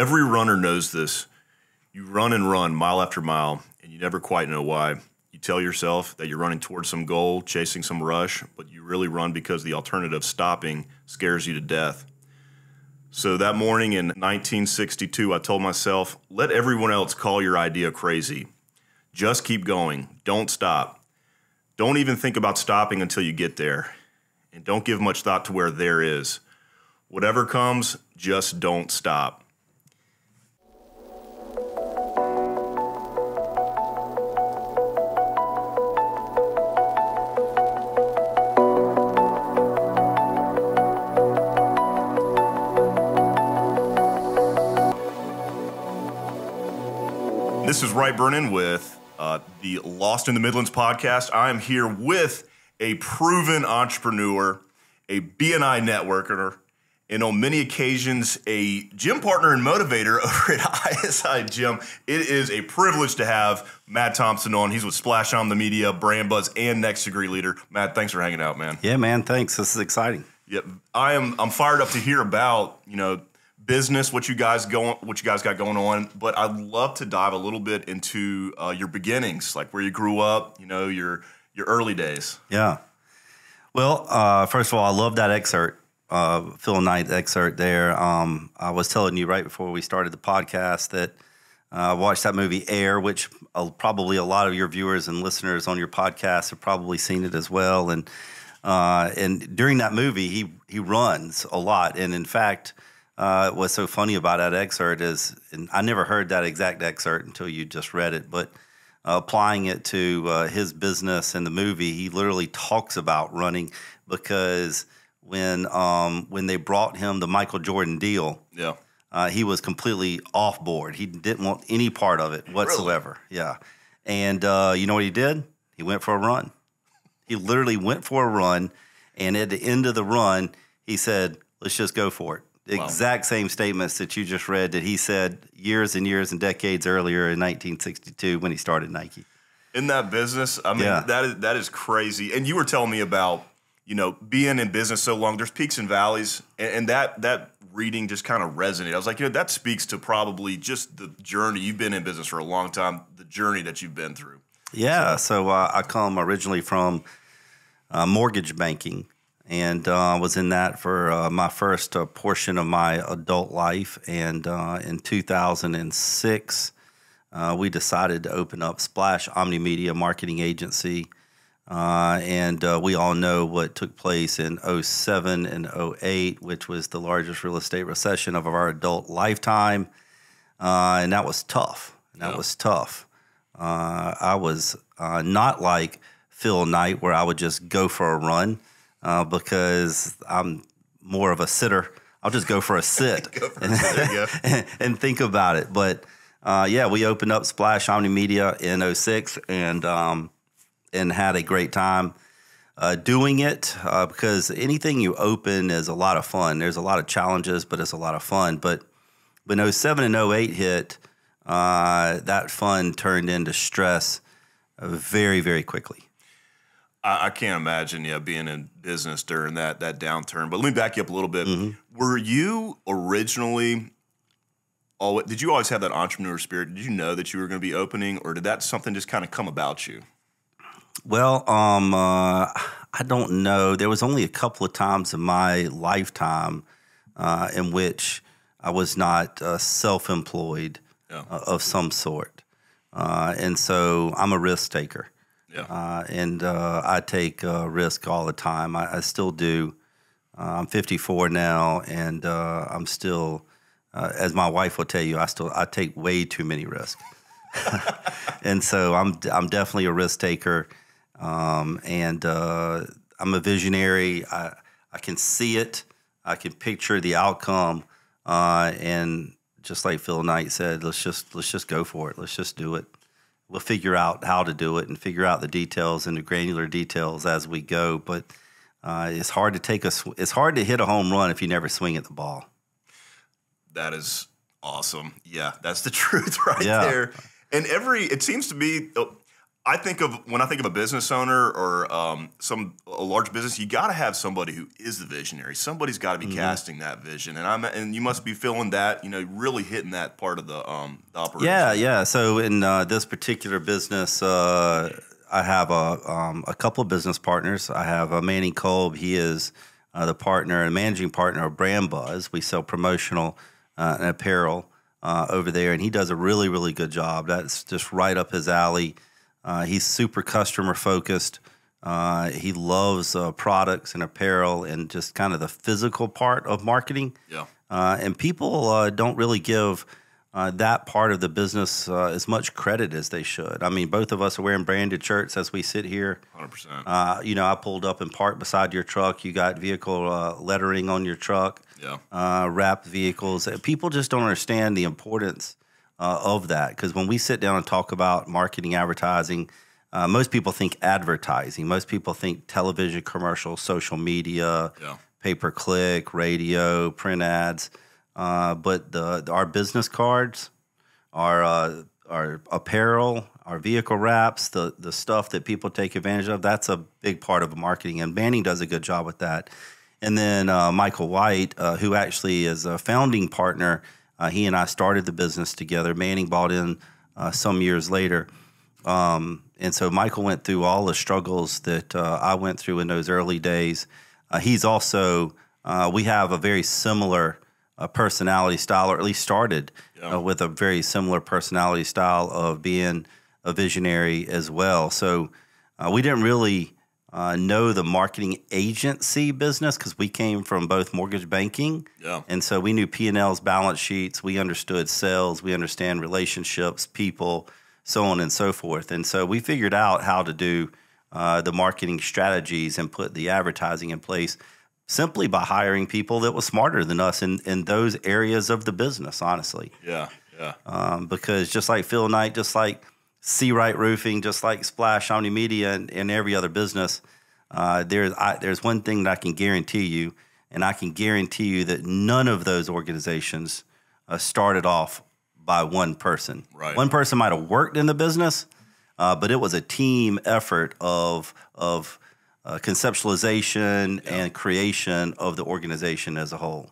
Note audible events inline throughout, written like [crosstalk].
Every runner knows this. You run and run mile after mile, and you never quite know why. You tell yourself that you're running towards some goal, chasing some rush, but you really run because the alternative, stopping, scares you to death. So that morning in 1962, I told myself, let everyone else call your idea crazy. Just keep going. Don't stop. Don't even think about stopping until you get there. And don't give much thought to where there is. Whatever comes, just don't stop. This is Wright Brennan with uh, the Lost in the Midlands podcast. I am here with a proven entrepreneur, a BNI networker, and on many occasions, a gym partner and motivator [laughs] over at ISI Gym. It is a privilege to have Matt Thompson on. He's with Splash Omnimedia, Brand Buzz, and Next Degree Leader. Matt, thanks for hanging out, man. Yeah, man. Thanks. This is exciting. Yep, I am. I'm fired up to hear about you know business, what you guys going, what you guys got going on. But I'd love to dive a little bit into uh, your beginnings, like where you grew up. You know, your your early days. Yeah. Well, uh, first of all, I love that excerpt, uh, Phil Knight excerpt there. Um, I was telling you right before we started the podcast that uh, I watched that movie Air, which uh, probably a lot of your viewers and listeners on your podcast have probably seen it as well. And uh, and during that movie, he he runs a lot, and in fact uh, what's so funny about that excerpt is, and I never heard that exact excerpt until you just read it, but uh, applying it to uh, his business and the movie, he literally talks about running because when um, when they brought him the Michael Jordan deal, yeah, uh, he was completely off board. He didn't want any part of it whatsoever. Really? Yeah, and uh, you know what he did? He went for a run. He literally went for a run, and at the end of the run, he said, "Let's just go for it." Wow. exact same statements that you just read that he said years and years and decades earlier in 1962 when he started Nike. In that business, I mean yeah. that is that is crazy. And you were telling me about you know being in business so long. There's peaks and valleys, and, and that that reading just kind of resonated. I was like, you know, that speaks to probably just the journey you've been in business for a long time, the journey that you've been through. Yeah. So, so uh, I come originally from uh, mortgage banking and uh, was in that for uh, my first uh, portion of my adult life. And uh, in 2006, uh, we decided to open up Splash Omnimedia Marketing Agency. Uh, and we all know what took place in 07 and 08, which was the largest real estate recession of our adult lifetime. and that was tough. That yeah. was tough. I was not like Phil Knight, where I would just go for a run uh, because I'm more of a sitter. I'll just go for a sit [laughs] for and, and, [laughs] and, think about it. But uh, yeah, we opened up Splash Omnimedia in 06 and um, and had a great time uh, doing it uh, because anything you open is a lot of fun. There's a lot of challenges, but it's a lot of fun. But when 07 and 08 hit, uh, that fun turned into stress very, very quickly. I, I, can't imagine, yeah, being in business during that that downturn. But let me back you up a little bit. Mm-hmm. Were you originally? Always, did you always have that entrepreneur spirit? Did you know that you were going to be opening, or did that something just kind of come about you? Well, um, uh, I don't know. There was only a couple of times in my lifetime uh, in which I was not uh, self-employed yeah. Uh, of some sort, uh, and so I'm a risk taker. Yeah. Uh, and uh, I take uh, risk all the time. I, I still do. Uh, I'm 54 now, and uh, I'm still, uh, as my wife will tell you, I still I take way too many risks. [laughs] and so I'm I'm definitely a risk taker, um, and I'm a visionary. I I can see it. I can picture the outcome, and just like Phil Knight said, let's just let's just go for it. Let's just do it we'll figure out how to do it and figure out the details and the granular details as we go. But uh, it's hard to take a it's hard to hit a home run if you never swing at the ball. That is awesome. Yeah, that's the [laughs] truth right yeah. there. And every it seems to be. I think of when I think of a business owner or um, some a large business, you got to have somebody who is the visionary. Somebody's got to be mm-hmm. casting that vision, and I'm and you must be feeling that. You know, really hitting that part of the um the operation. Yeah, yeah. So in uh, this particular business, uh, I have a um, a couple of business partners. I have a Manny Kolb. He is uh, the partner and managing partner of Brand Buzz. We sell promotional uh, and apparel uh, over there, and he does a really really good job. That's just right up his alley. Uh, he's super customer focused. Uh, he loves uh, products and apparel and just kind of the physical part of marketing. Yeah. Uh, and people uh, don't really give uh, that part of the business as much credit as they should. I mean, both of us are wearing branded shirts as we sit here. 100%. you know, I pulled up and parked beside your truck. You got vehicle lettering on your truck. Yeah. wrapped vehicles. People just don't understand the importance uh, of that because when we sit down and talk about marketing, advertising, uh, most people think advertising. Most people think television commercials, social media, yeah. pay per click, radio, print ads. Uh, but the, our business cards, our uh, our apparel, our vehicle wraps, the the stuff that people take advantage of, that's a big part of marketing. And Manning does a good job with that. And then uh, Michael White, uh, who actually is a founding partner uh, he and I started the business together. Manning bought in uh, some years later. Um, and so Michael went through all the struggles that uh, I went through in those early days. Uh, he's also, uh, we have a very similar uh, personality style, or at least started yeah. with a very similar personality style of being a visionary as well. So we didn't really uh, know the marketing agency business because we came from both mortgage banking, yeah. and so we knew P and L's, balance sheets. We understood sales. We understand relationships, people, so on and so forth. And so we figured out how to do uh, the marketing strategies and put the advertising in place simply by hiring people that were smarter than us in in those areas of the business. Honestly, yeah, yeah. Um, because just like Phil Knight, just like Seawright Roofing, just like Splash Omnimedia and, and every other business, uh, there's I, there's one thing that I can guarantee you, and I can guarantee you that none of those organizations uh, started off by one person. Right. One person might have worked in the business, uh, but it was a team effort of of uh, conceptualization yeah. and creation of the organization as a whole.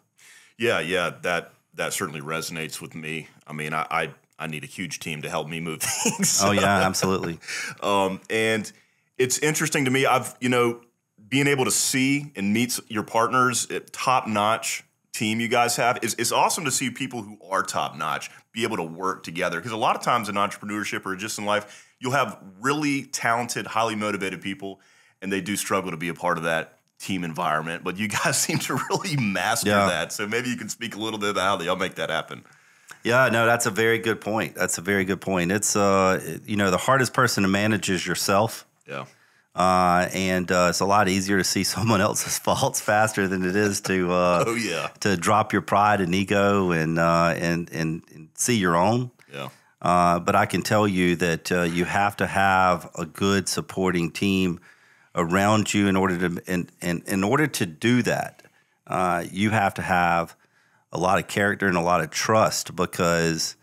Yeah, yeah, that that certainly resonates with me. I mean, I, I I need a huge team to help me move [laughs] things. Oh yeah, absolutely. um, and it's interesting to me. I've you know being able to see and meet your partners at top notch team you guys have is, is awesome to see people who are top notch be able to work together because a lot of times in entrepreneurship or just in life you'll have really talented highly motivated people and they do struggle to be a part of that team environment but you guys [laughs] seem to really master yeah. that so maybe you can speak a little bit about how they all make that happen yeah, no, that's a very good point. That's a very good point. It's uh, you know, the hardest person to manage is yourself. Yeah. Uh, and uh, it's a lot easier to see [laughs] someone else's faults faster than it is to uh, [laughs] oh yeah to drop your pride and ego and uh, and, and, and see your own. Yeah. Uh, but I can tell you that uh, you have to have a good supporting team around you in order to and, and in order to do that, you have to have a lot of character and a lot of trust because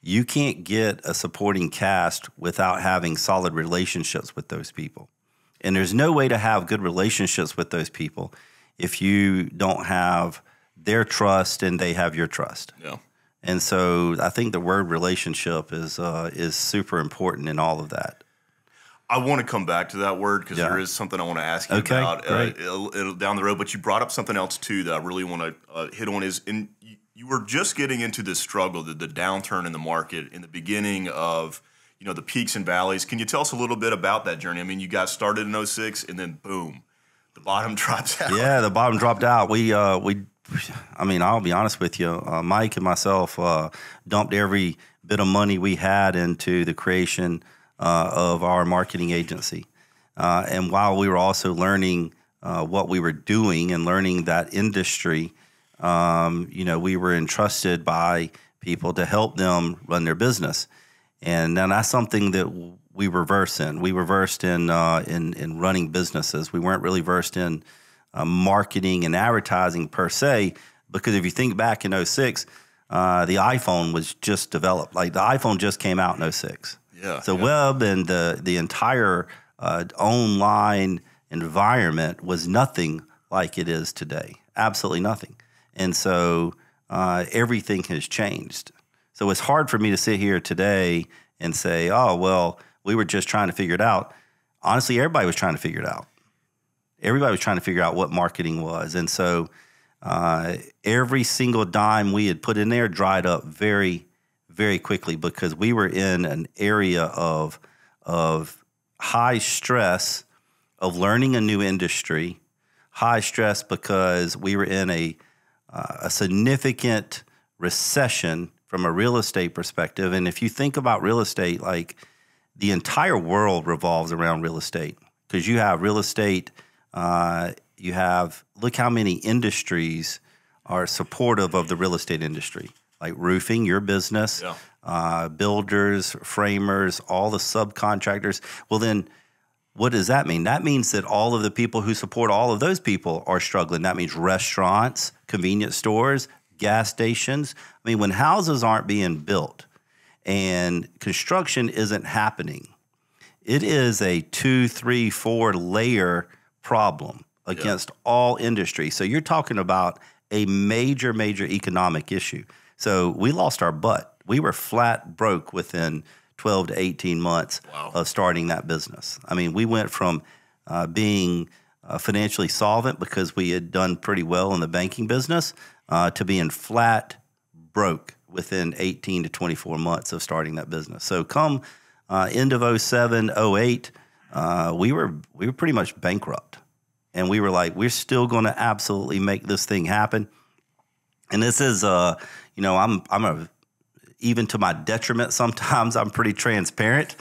you can't get a supporting cast without having solid relationships with those people. And there's no way to have good relationships with those people if you don't have their trust and they have your trust. Yeah. And so I think the word relationship is uh, is super important in all of that. I want to come back to that word because yeah. there is something I want to ask you okay, about uh, down the road. But you brought up something else too that I really want to uh, hit on. Is in you, you were just getting into this struggle, the, the downturn in the market in the beginning of you know the peaks and valleys. Can you tell us a little bit about that journey? I mean, you got started in 06 and then boom, the bottom [laughs] drops out. Yeah, the bottom dropped out. We uh, we, I mean, I'll be honest with you, uh, Mike and myself uh, dumped every bit of money we had into the creation of our marketing agency. Uh, and while we were also learning uh, what we were doing and learning that industry, um, you know, we were entrusted by people to help them run their business. And then that's something that we were versed in. We were versed in uh, in, in running businesses. We weren't really versed in uh, marketing and advertising per se, because if you think back in 06, uh, the iPhone was just developed. Like the iPhone just came out in 06. Yeah, So yeah. web and the the entire uh, online environment was nothing like it is today. Absolutely nothing. And so uh, everything has changed. So it's hard for me to sit here today and say, "Oh, well, we were just trying to figure it out." Honestly, everybody was trying to figure it out. Everybody was trying to figure out what marketing was, and so uh, every single dime we had put in there dried up very, very quickly because we were in an area of of high stress of learning a new industry, high stress because we were in a uh, a significant recession from a real estate perspective. And if you think about real estate, like the entire world revolves around real estate because you have real estate, uh, you have look how many industries are supportive of the real estate industry, like roofing, your business, Yeah. uh, builders, framers, all the subcontractors. Well, then what does that mean? That means that all of the people who support all of those people are struggling. That means restaurants, convenience stores, gas stations. I mean, when houses aren't being built and construction isn't happening, it is a two, three, four layer problem against all industries. So you're talking about a major, major economic issue. So we lost our butt. We were flat broke within 12 to 18 months Wow. of starting that business. I mean, we went from uh, being uh, financially solvent because we had done pretty well in the banking business uh, to being flat broke within 18 to 24 months of starting that business. So come uh, end of 07, 08, uh, we were we were pretty much bankrupt, and we were like, we're still going to absolutely make this thing happen. And this is, uh, you know, I'm I'm a even to my detriment [laughs] sometimes I'm pretty transparent.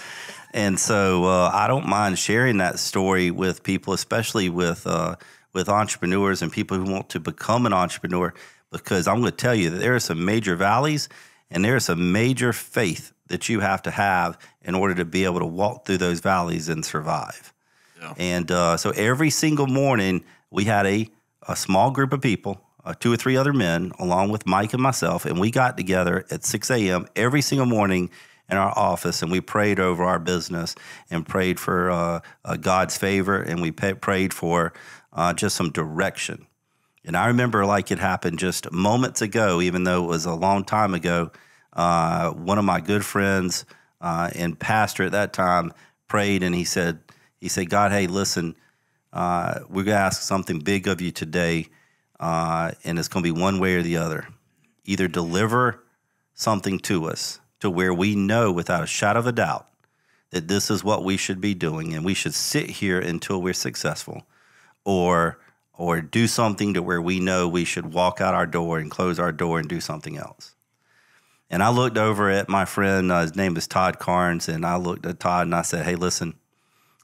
And so uh, I don't mind sharing that story with people, especially with uh, with entrepreneurs and people who want to become an entrepreneur, because I'm going to tell you that there are some major valleys and there is some major faith that you have to have in order to be able to walk through those valleys and survive. Yeah. And uh, so every single morning we had a, a small group of people, uh, two or three other men, along with Mike and myself, and we got together at 6 a.m. every single morning in our office and we prayed over our business and prayed for uh, uh, God's favor and we pa- prayed for uh, just some direction. And I remember like it happened just moments ago, even though it was a long time ago. Uh, one of my good friends uh, and pastor at that time prayed, and he said, "He said, God, hey, listen, uh, we're gonna ask something big of you today, uh, and it's gonna be one way or the other. Either deliver something to us to where we know without a shadow of a doubt that this is what we should be doing, and we should sit here until we're successful, or." Or do something to where we know we should walk out our door and close our door and do something else. And I looked over at my friend, uh, his name is Todd Carnes, and I looked at Todd and I said, Hey, listen,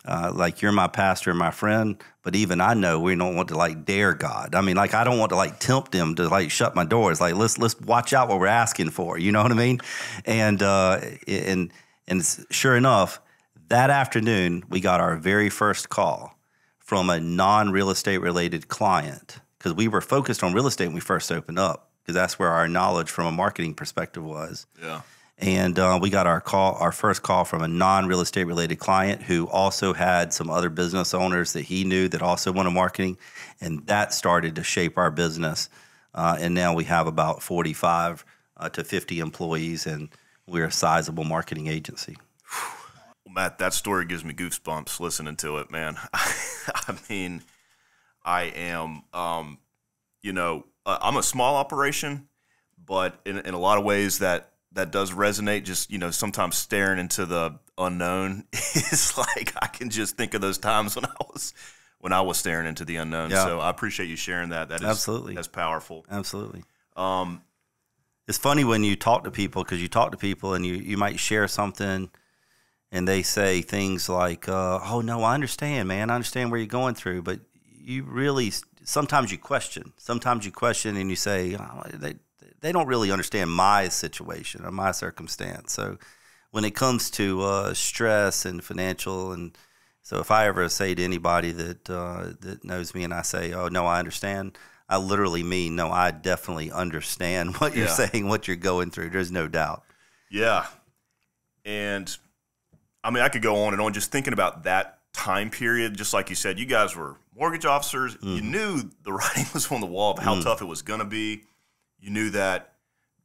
uh, like you're my pastor and my friend, but even I know we don't want to like dare God. I mean, like I don't want to like tempt him to like shut my doors. Like let's let's watch out what we're asking for. You know what I mean? And uh, and and sure enough, that afternoon we got our very first call from a non-real estate related client because we were focused on real estate when we first opened up because that's where our knowledge from a marketing perspective was. Yeah. And uh, we got our call, our first call from a non-real estate related client who also had some other business owners that he knew that also wanted marketing, and that started to shape our business. Uh, and now we have about forty-five uh, to fifty employees, and we're a sizable marketing agency. Well, Matt, that story gives me goosebumps listening to it, man. [laughs] I mean, I am, um, you know, uh, I'm a small operation, but in, in a lot of ways that that does resonate. Just you know, sometimes staring into the unknown [laughs] is like I can just think of those times when I was when I was staring into the unknown. Yeah. So I appreciate you sharing that. That is Absolutely. that's powerful. Absolutely. Um, it's funny when you talk to people because you talk to people and you, you might share something and they say things like, uh, oh, no, I understand, man. I understand where you're going through. But you really, sometimes you question. Sometimes you question and you say, oh, they, they don't really understand my situation or my circumstance. So when it comes to uh, stress and financial and so if I ever say to anybody that uh, that knows me and I say, "Oh no, I understand," I literally mean, "No, I definitely understand [laughs] what you're saying, what you're going through." There's no doubt. Yeah. And I mean, I could go on and on just thinking about that time period. Just like you said, you guys were mortgage officers. Mm. You knew the [laughs] writing was on the wall of how mm. tough it was going to be. You knew that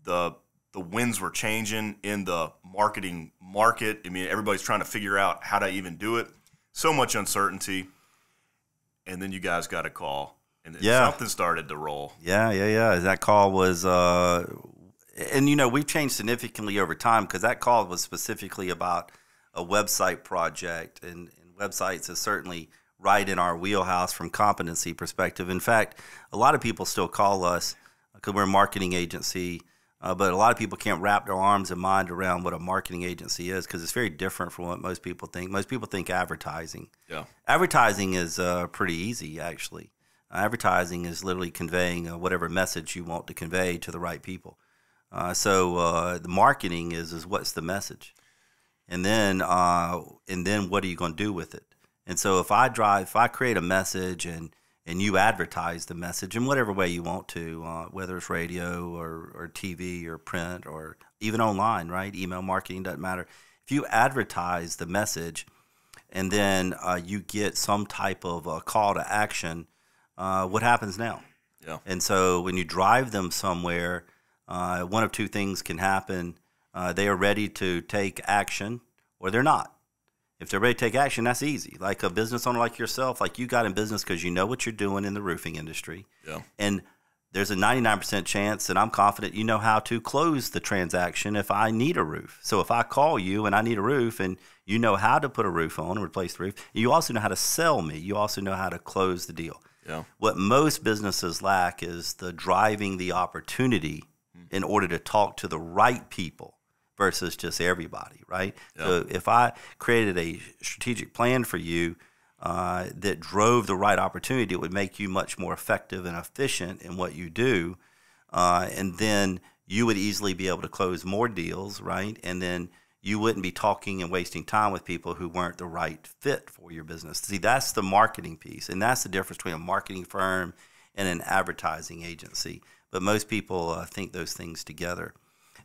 the the winds were changing in the marketing market. I mean, everybody's trying to figure out how to even do it. So much uncertainty. And then you guys got a call, and yeah. something started to roll. Yeah, yeah, yeah. That call was, uh, and you know, we've changed significantly over time because that call was specifically about a website project, and, and websites is certainly right in our wheelhouse from competency perspective. In fact, a lot of people still call us because we're a marketing agency uh, but a lot of people can't wrap their arms and mind around what a marketing agency is because it's very different from what most people think. Most people think advertising. Yeah. Advertising is uh, pretty easy, actually. Uh, advertising is literally conveying uh, whatever message you want to convey to the right people. Uh, so uh, the marketing is is what's the message, and then and then what are you going to do with it? And so if I drive, if I create a message and and you advertise the message in whatever way you want to, uh, whether it's radio or, or TV or print or even online, right? Email marketing doesn't matter. If you advertise the message and then uh, you get some type of a call to action, uh, what happens now? Yeah. And so when you drive them somewhere, uh, one of two things can happen. Uh, they are ready to take action or they're not. If they're ready to take action, that's easy. Like a business owner like yourself, like you got in business because you know what you're doing in the roofing industry. Yeah. And there's a 99% chance that I'm confident you know how to close the transaction if I need a roof. So if I call you and I need a roof and you know how to put a roof on and replace the roof, you also know how to sell me. You also know how to close the deal. Yeah. What most businesses lack is the driving the opportunity mm. in order to talk to the right people versus just everybody, right? Yep. So if I created a strategic plan for you uh, that drove the right opportunity, it would make you much more effective and efficient in what you do, uh, and then you would easily be able to close more deals, right? And then you wouldn't be talking and wasting time with people who weren't the right fit for your business. See, that's the marketing piece, and that's the difference between a marketing firm and an advertising agency. But most people uh, think those things together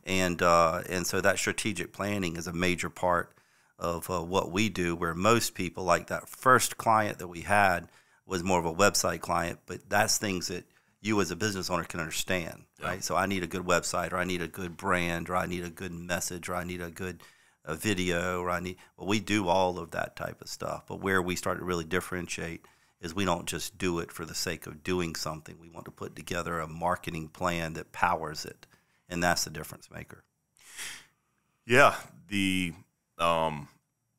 and uh, and so that strategic planning is a major part of uh, what we do. Where most people, like that first client that we had, was more of a website client, but that's things that you as a business owner can understand, yeah. right? So I need a good website, or I need a good brand, or I need a good message, or I need a good a video, or I need. Well, we do all of that type of stuff, but where we start to really differentiate is we don't just do it for the sake of doing something. We want to put together a marketing plan that powers it and that's the difference maker. Yeah, the um,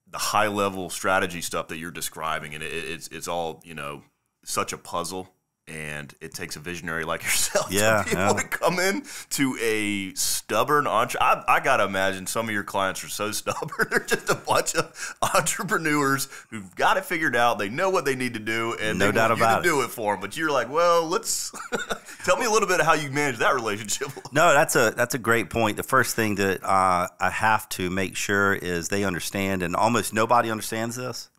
the high level strategy stuff that you're describing, and it, it's it's all you know such a puzzle and it takes a visionary like [laughs] yourself yeah, to be able yeah. to come in to a stubborn entrepreneur. I, I got to imagine some of your clients are so [laughs] stubborn. They're just a bunch of entrepreneurs who've got it figured out. They know what they need to do, and no they doubt want about you to it. do it for them. But you're like, well, let's [laughs] tell me a little bit of how you manage that relationship. no, that's a that's a great point. The first thing that uh, I have to make sure is they understand, and almost nobody understands this.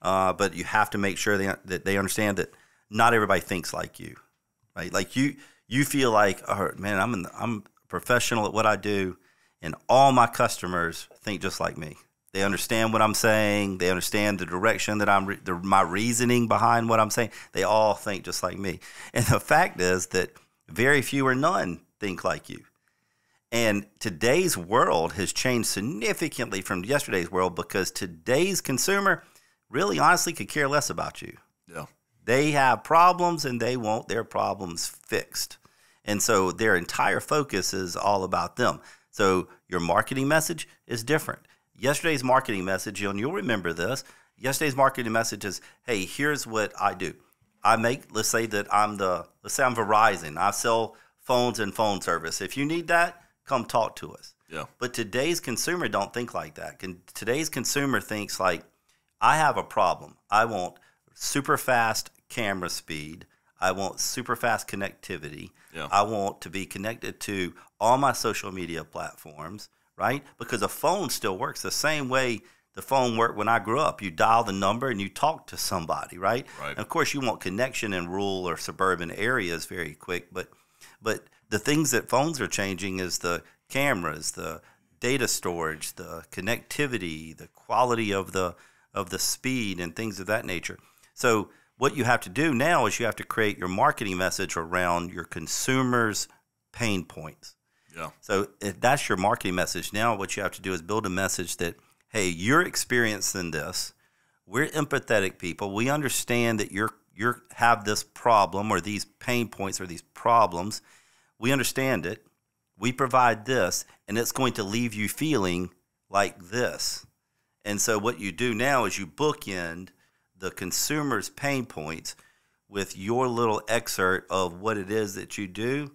Uh, but you have to make sure they, that they understand that not everybody thinks like you, right? Like you, you feel like, oh man, I'm the, I'm professional at what I do, and all my customers think just like me. They understand what I'm saying. They understand the direction that I'm, re- the, my reasoning behind what I'm saying. They all think just like me. [laughs] And the fact is that very few or none think like you. And today's world has changed significantly from yesterday's world because today's consumer really honestly could care less about you. They have problems and they want their problems fixed. And so their entire focus is all about them. So your marketing message is different. Yesterday's marketing message, and you'll remember this, yesterday's marketing message is, hey, here's what I do. I make, let's say that I'm the, let's say I'm Verizon. I sell phones and phone service. If you need that, come talk to us. Yeah. But today's consumer don't think like that. Today's consumer thinks like, I have a problem. I want super fast camera speed. I want super fast connectivity. Yeah. I want to be connected to all my social media platforms, right? Because a phone still works the same way the phone worked when I grew up. You dial the number and you talk to somebody, right? Right. And of course, you want connection in rural or suburban areas very quick, but but the things that phones are changing is the cameras, the data storage, the connectivity, the quality of the of the speed and things of that nature. So what you have to do now is you have to create your marketing message around your consumers' pain points. Yeah. So if that's your marketing message, now what you have to do is build a message that, hey, you're experiencing this. We're empathetic people. We understand that you're you have this problem or these pain points or these problems. We understand it. We provide this, and it's going to leave you feeling like this. And so what you do now is you bookend the consumer's pain points with your little excerpt of what it is that you do,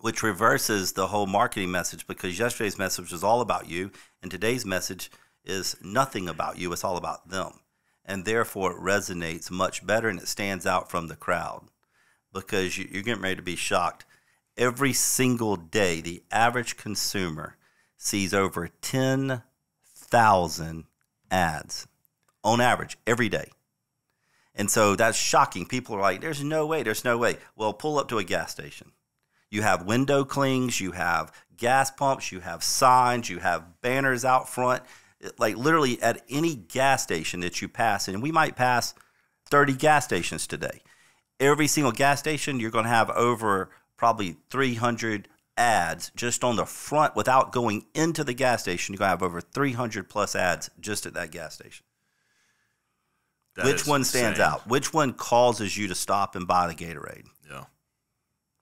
which reverses the whole marketing message because yesterday's message was all about you, and today's message is nothing about you, it's all about them and therefore it resonates much better and it stands out from the crowd because you're getting ready to be shocked. Every single day, the average consumer sees over 10,000 ads on average every day. And so that's shocking. People are like, there's no way, there's no way. Well, pull up to a gas station. You have window clings, you have gas pumps, you have signs, you have banners out front like literally at any gas station that you pass, and we might pass 30 gas stations today. Every single gas station, you're going to have over probably 300 ads just on the front without going into the gas station. You're going to have over 300 plus ads just at that gas station. That Which one stands insane. out? Which one causes you to stop and buy the Gatorade? Yeah.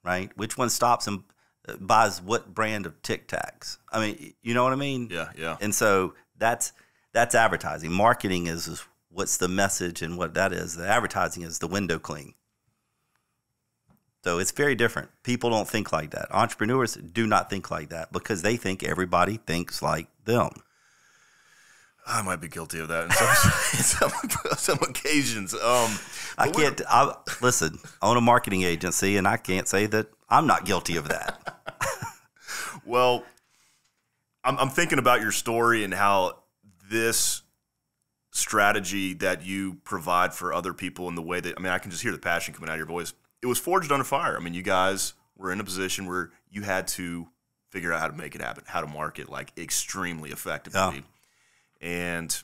Right? Which one stops and uh, buys what brand of Tic Tacs? I mean, you know what I mean? Yeah, yeah. And so that's that's advertising. Marketing is, is what's the message and what that is. The advertising is the window cling. So it's very different. People don't think like that. Entrepreneurs do not think like that because they think everybody thinks like them. I might be guilty of that in some, [laughs] some, some occasions. Um, I can't. I, listen, I own a marketing agency, and I can't say that I'm not guilty of that. [laughs] well, I'm, I'm thinking about your story and how this strategy that you provide for other people in the way that I mean I can just hear the passion coming out of your voice. It was forged under fire. I mean, you guys were in a position where you had to figure out how to make it happen, how to market like extremely effectively. Yeah. And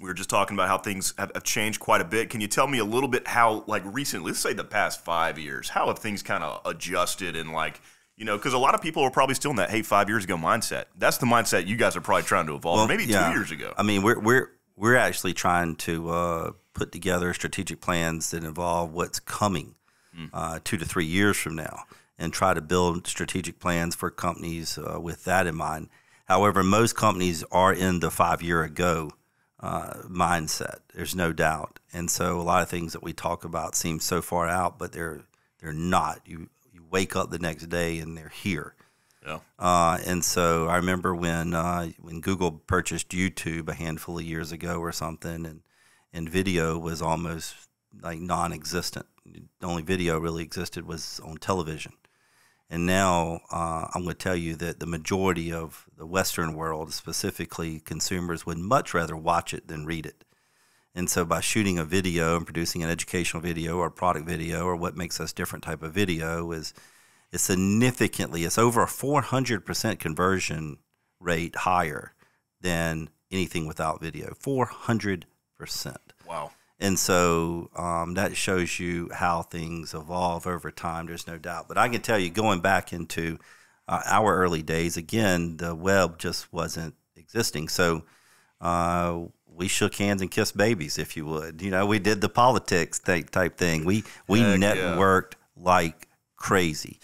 we were just talking about how things have, changed quite a bit. Can you tell me a little bit how, like, recently, let's say the past five years, how have things kind of adjusted and like you know, because a lot of people are probably still in that hey five years ago mindset. That's the mindset you guys are probably trying to evolve. Well, maybe yeah. two years ago. I mean, we're we're we're actually trying to uh, put together strategic plans that involve what's coming mm. uh, two to three years from now, and try to build strategic plans for companies uh, with that in mind. However, most companies are in the five year ago uh, mindset. There's no doubt, and so a lot of things that we talk about seem so far out, but they're they're not. You you wake up the next day and they're here. Yeah. Uh, and so I remember when uh, when Google purchased YouTube a handful of years ago or something, and and video was almost like non-existent. The only video really existed was on television. And now uh, I'm going to tell you that the majority of the Western world, specifically consumers, would much rather watch it than read it. And so by shooting a video and producing an educational video or a product video or what makes us different type of video is is significantly it's over a 400% conversion rate higher than anything without video. 400%. Wow. And so um, that shows you how things evolve over time. There's no doubt. But I can tell you, going back into uh, our early days, again, the web just wasn't existing. So uh, we shook hands and kissed babies, if you would. You know, we did the politics type, type thing. We we Heck networked yeah. like crazy.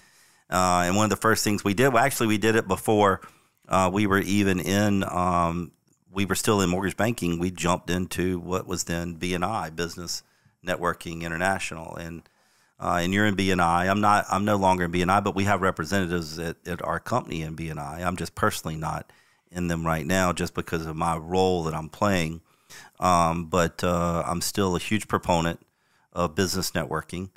Uh, and one of the first things we did, well, actually, we did it before uh, we were even in. Um, we were still in mortgage banking. We jumped into what was then BNI, Business Networking International, and uh, and you're in BNI. I'm not. I'm no longer in BNI, but we have representatives at, at our company in BNI. I'm just personally not in them right now just because of my role that I'm playing. Um, but uh, I'm still a huge proponent of business networking,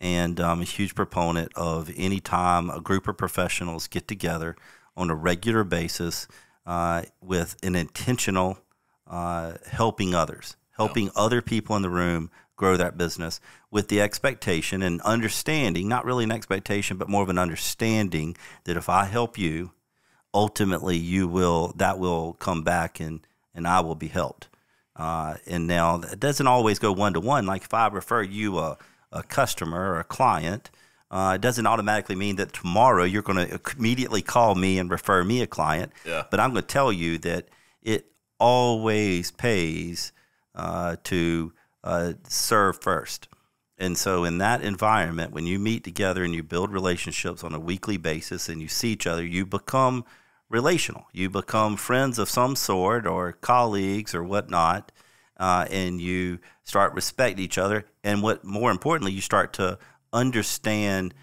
and I'm a huge proponent of any time a group of professionals get together on a regular basis uh, with an intentional uh, helping others, helping other people in the room grow that business with the expectation and understanding, not really an expectation, but more of an understanding that if I help you, ultimately you will that will come back and and I will be helped. Uh, and now it doesn't always go one to one. Like if I refer you a, a customer or a client, uh, it doesn't automatically mean that tomorrow you're going to immediately call me and refer me a client. Yeah. But I'm going to tell you that it always pays uh, to uh, serve first. And so, in that environment, when you meet together and you build relationships on a weekly basis and you see each other, you become relational. You become friends of some sort or colleagues or whatnot, uh, and you start respect each other. And what more importantly, you start to understand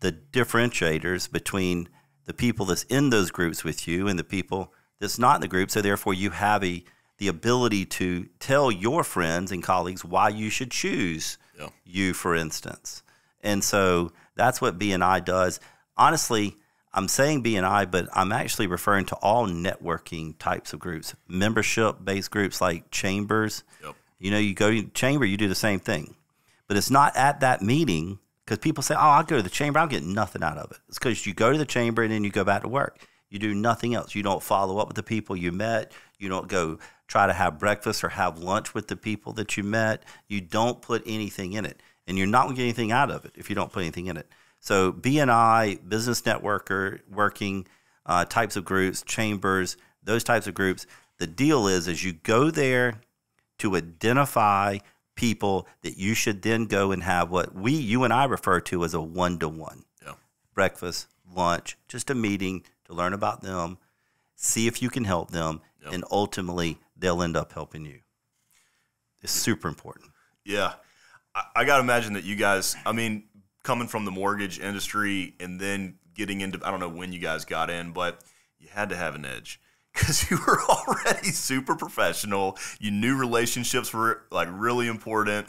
the differentiators between the people that's in those groups with you and the people that's not in the group. So therefore, you have a the ability to tell your friends and colleagues why you should choose Yeah. you, for instance. And so that's what BNI does. Honestly, I'm saying BNI, but I'm actually referring to all networking types of groups, membership based groups like chambers. Yep. You know, you go to chamber, you do the same thing, but it's not at that meeting because people say, "Oh, I'll go to the chamber. I'll get nothing out of it." It's because you go to the chamber and then you go back to work. You do nothing else. You don't follow up with the people you met. You don't go try to have breakfast or have lunch with the people that you met. You don't put anything in it, and you're not going to get anything out of it if you don't put anything in it. So BNI, business networker, working uh, types of groups, chambers, those types of groups. The deal is, is you go there to identify people that you should then go and have what we, you and I refer to as a one to one Yeah. breakfast, lunch, just a meeting to learn about them, see if you can help them, Yep. and ultimately they'll end up helping you. It's super important. Yeah. I, I got to imagine that you guys, I mean, coming from the mortgage industry and then getting into, I don't know when you guys got in, but you had to have an edge because you were [laughs] already super professional. You knew relationships were like really important.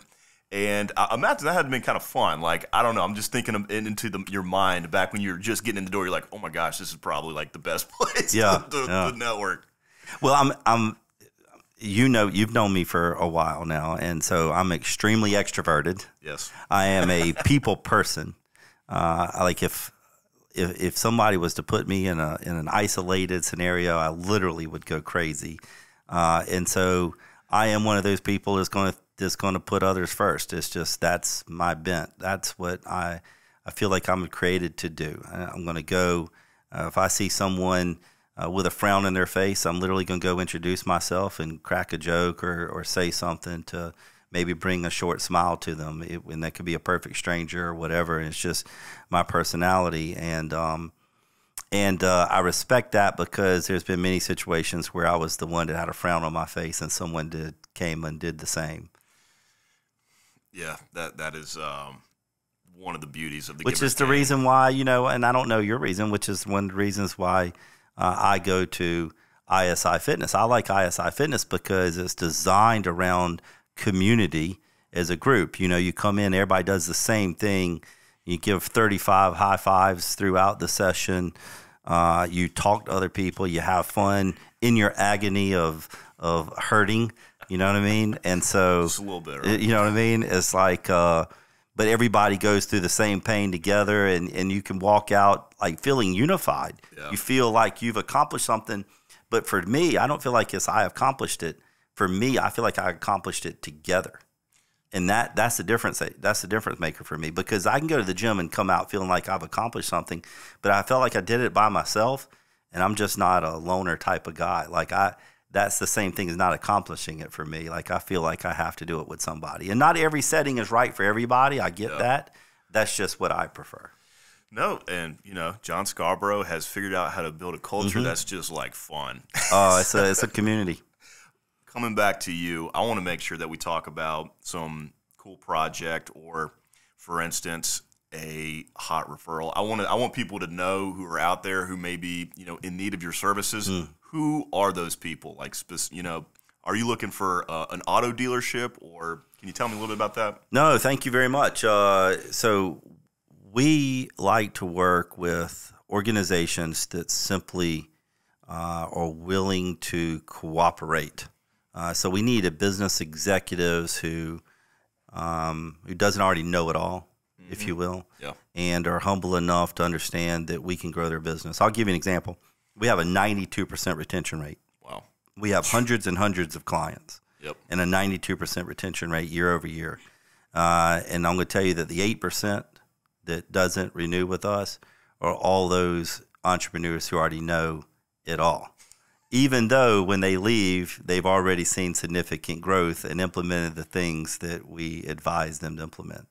And I imagine that had been kind of fun. Like, I don't know. I'm just thinking of, into the, your mind back when you were just getting in the door. You're like, oh my gosh, this is probably like the best [laughs] place Yeah, [laughs] to, yeah. to network. Well, I'm, I'm, you know, you've known me for a while now, and so I'm extremely extroverted. Yes. I am a people person. Uh, I like if, if if somebody was to put me in a in an isolated scenario, I literally would go crazy. Uh, and so I am one of those people that's going to that's going to put others first. It's just that's my bent. That's what I I feel like I'm created to do. I'm going to go uh, if I see someone. Uh, with a frown in their face, I'm literally going to go introduce myself and crack a joke or, or say something to maybe bring a short smile to them. It, and that could be a perfect stranger or whatever. It's just my personality, and um, and uh, I respect that because there's been many situations where I was the one that had a frown on my face, and someone did came and did the same. Yeah. That That is um, one of the beauties of the which is the Game. reason why you know, and I don't know your reason, which is one of the reasons why uh, I go to ISI Fitness. I like ISI Fitness because it's designed around community as a group. You know, you come in, everybody does the same thing. You give 35 high fives throughout the session. Uh, you talk to other people. You have fun in your agony of of hurting. You know what I mean? And so Just a little bit, right? you know what I mean? It's like, uh, but everybody goes through the same pain together, and, and you can walk out like feeling unified. Yeah. You feel like you've accomplished something. But for me, I don't feel like it's I accomplished it. For me, I feel like I accomplished it together, and that that's the difference. That's the difference maker for me because I can go to the gym and come out feeling like I've accomplished something, but I felt like I did it by myself, and I'm just not a loner type of guy. Like I, that's the same thing as not accomplishing it for me. Like I feel like I have to do it with somebody, and not every setting is right for everybody. I get Yeah. that. That's just what I prefer. No, and you know, John Scarborough has figured out how to build a culture Mm-hmm. that's just like fun. Oh, [laughs] it's a it's a community. Coming back to you, I want to make sure that we talk about some cool project or, for instance, a hot referral. I want to I want people to know who are out there who may be you know in need of your services. Hmm. Who are those people? Like, you know, are you looking for uh, an auto dealership, or can you tell me a little bit about that? No, thank you very much. Uh, so we like to work with organizations that simply uh, are willing to cooperate. Uh, so we need a business executives who um, who doesn't already know it all, if you will, Yeah. and are humble enough to understand that we can grow their business. I'll give you an example. We have a 92% retention rate. Wow. We have hundreds and hundreds of clients Yep. and a 92% retention rate year over year. Uh, and I'm going to tell you that the 8% that doesn't renew with us are all those entrepreneurs who already know it all. Even though when they leave, they've already seen significant growth and implemented the things that we advise them to implement.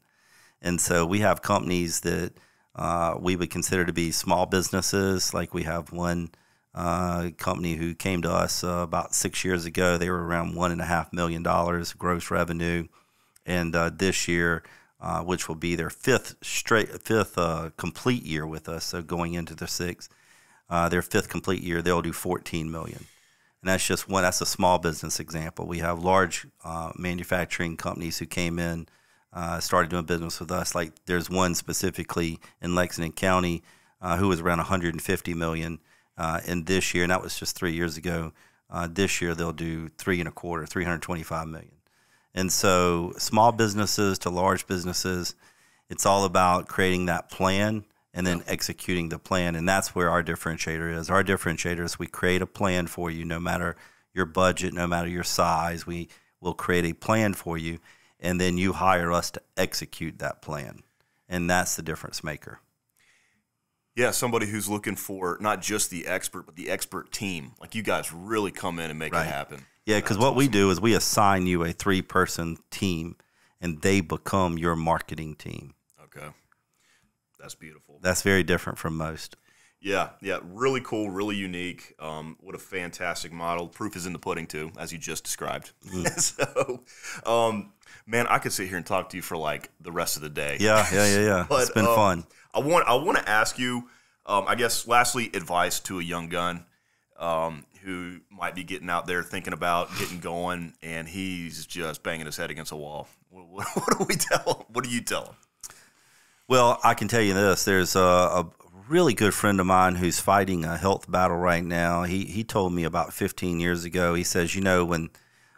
And so we have companies that uh, we would consider to be small businesses. Like we have one uh, company who came to us uh, about six years ago. They were around one and a half million dollars gross revenue, and uh, this year, uh, which will be their fifth straight fifth uh, complete year with us, so going into their sixth, uh, their fifth complete year, they'll do 14 million. And that's just one. That's a small business example. We have large uh, manufacturing companies who came in, uh, started doing business with us. Like there's one specifically in Lexington County uh, who was around 150 million uh, in this year, and that was just three years ago. Uh, this year they'll do three and a quarter, 325 million. And so, small businesses to large businesses, it's all about creating that plan and then executing the plan. And that's where our differentiator is. Our differentiator is we create a plan for you, no matter your budget, no matter your size. We will create a plan for you, and then you hire us to execute that plan. And that's the difference maker. Yeah, somebody who's looking for not just the expert, but the expert team. Like you guys really come in and make Right. it happen. Yeah, because what we do is we assign you a three person team, and they become your marketing team. Okay. That's beautiful. That's very different from most. Yeah, yeah, really cool, really unique. Um, what a fantastic model. Proof is in the pudding too, as you just described. [laughs] so, um, man, I could sit here and talk to you for like the rest of the day. Yeah, yeah, yeah, yeah. [laughs] But, it's been um, fun. I want I want to ask you, um, I guess, lastly, advice to a young gun um, who might be getting out there thinking about getting going, and he's just banging his head against a wall. What, what, [laughs] what do we tell him? What do you tell him? Well, I can tell you this: there's a, a really good friend of mine who's fighting a health battle right now. He he told me about 15 years ago. He says, you know, when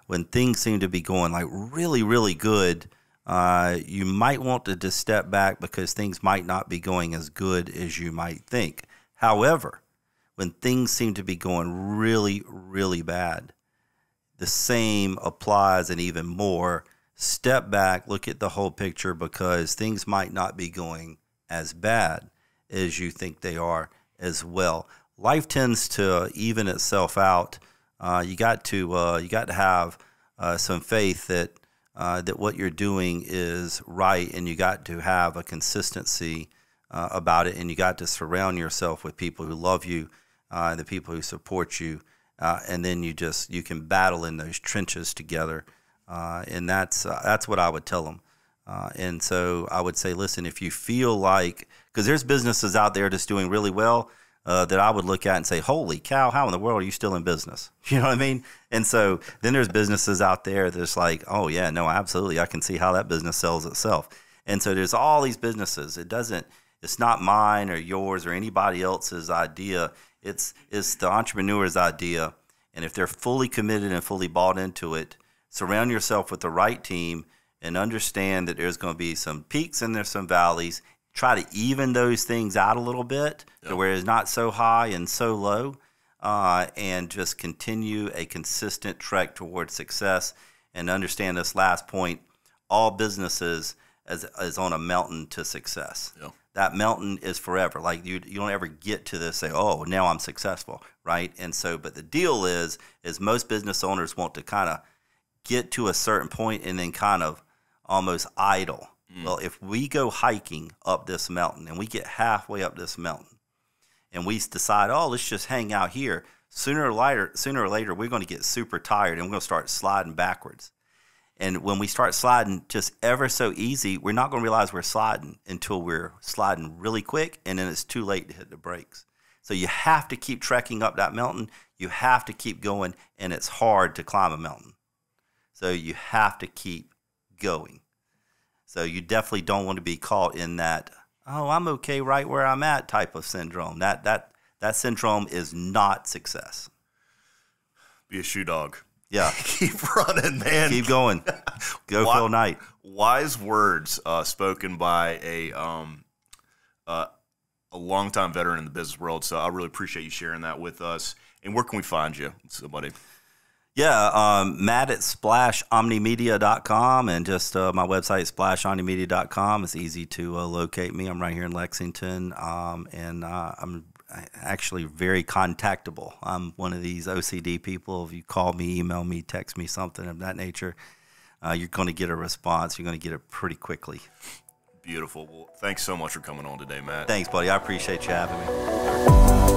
when things seem to be going like really, really good, uh, you might want to just step back because things might not be going as good as you might think. However, when things seem to be going really, really bad, the same applies and even more. Step back, look at the whole picture because things might not be going as bad as you think they are as well. Life tends to even itself out. Uh, you got to uh, you got to have uh, some faith that uh, that what you're doing is right, and you got to have a consistency uh, about it, and you got to surround yourself with people who love you, uh, the people who support you, and then you just you can battle in those trenches together, uh, and that's uh, that's what I would tell them. Uh, and so I would say, listen, if you feel like, because there's businesses out there that's doing really well uh, that I would look at and say, holy cow, how in the world are you still in business? [laughs] You know what I mean? And so then there's businesses out there that's like, oh, yeah, no, absolutely. I can see how that business sells itself. And so there's all these businesses. It doesn't, it's not mine or yours or anybody else's idea. It's, it's the entrepreneur's idea. And if they're fully committed and fully bought into it, surround yourself with the right team and understand that there's going to be some peaks and there's some valleys. Try to even those things out a little bit to where it's not so high and so low, uh, and just continue a consistent trek towards success. And understand this last point: all businesses is, is on a mountain to success. Yeah. That mountain is forever. Like you, you don't ever get to this say, "Oh, now I'm successful," right? And so, but the deal is, is most business owners want to kind of get to a certain point and then kind of almost idle. Mm. Well, if we go hiking up this mountain and we get halfway up this mountain and we decide, oh, let's just hang out here, sooner or later, sooner or later, we're going to get super tired and we're going to start sliding backwards. And when we start sliding just ever so easy, we're not going to realize we're sliding until we're sliding really quick and then it's too late to hit the brakes. So you have to keep trekking up that mountain. You have to keep going, and it's hard to climb a mountain. So you have to keep going. So you definitely don't want to be caught in that oh I'm okay right where I'm at type of syndrome. That that that syndrome is not success. Be a shoe dog. Yeah, [laughs] Keep running, man. keep going. [laughs] Go Why- Phil Knight. Wise words uh, spoken by a um, uh, a longtime veteran in the business world. So I really appreciate you sharing that with us. And where can we find you, somebody? Yeah, um, Matt at splashomnimedia.com and just uh, my website, splashomnimedia.com. It's easy to uh, locate me. I'm right here in Lexington, um, and uh, I'm actually very contactable. I'm one of these OCD people. If you call me, email me, text me, something of that nature, uh, you're going to get a response. You're going to get it pretty quickly. Beautiful. Well, thanks so much for coming on today, Matt. Thanks, buddy. I appreciate you having me.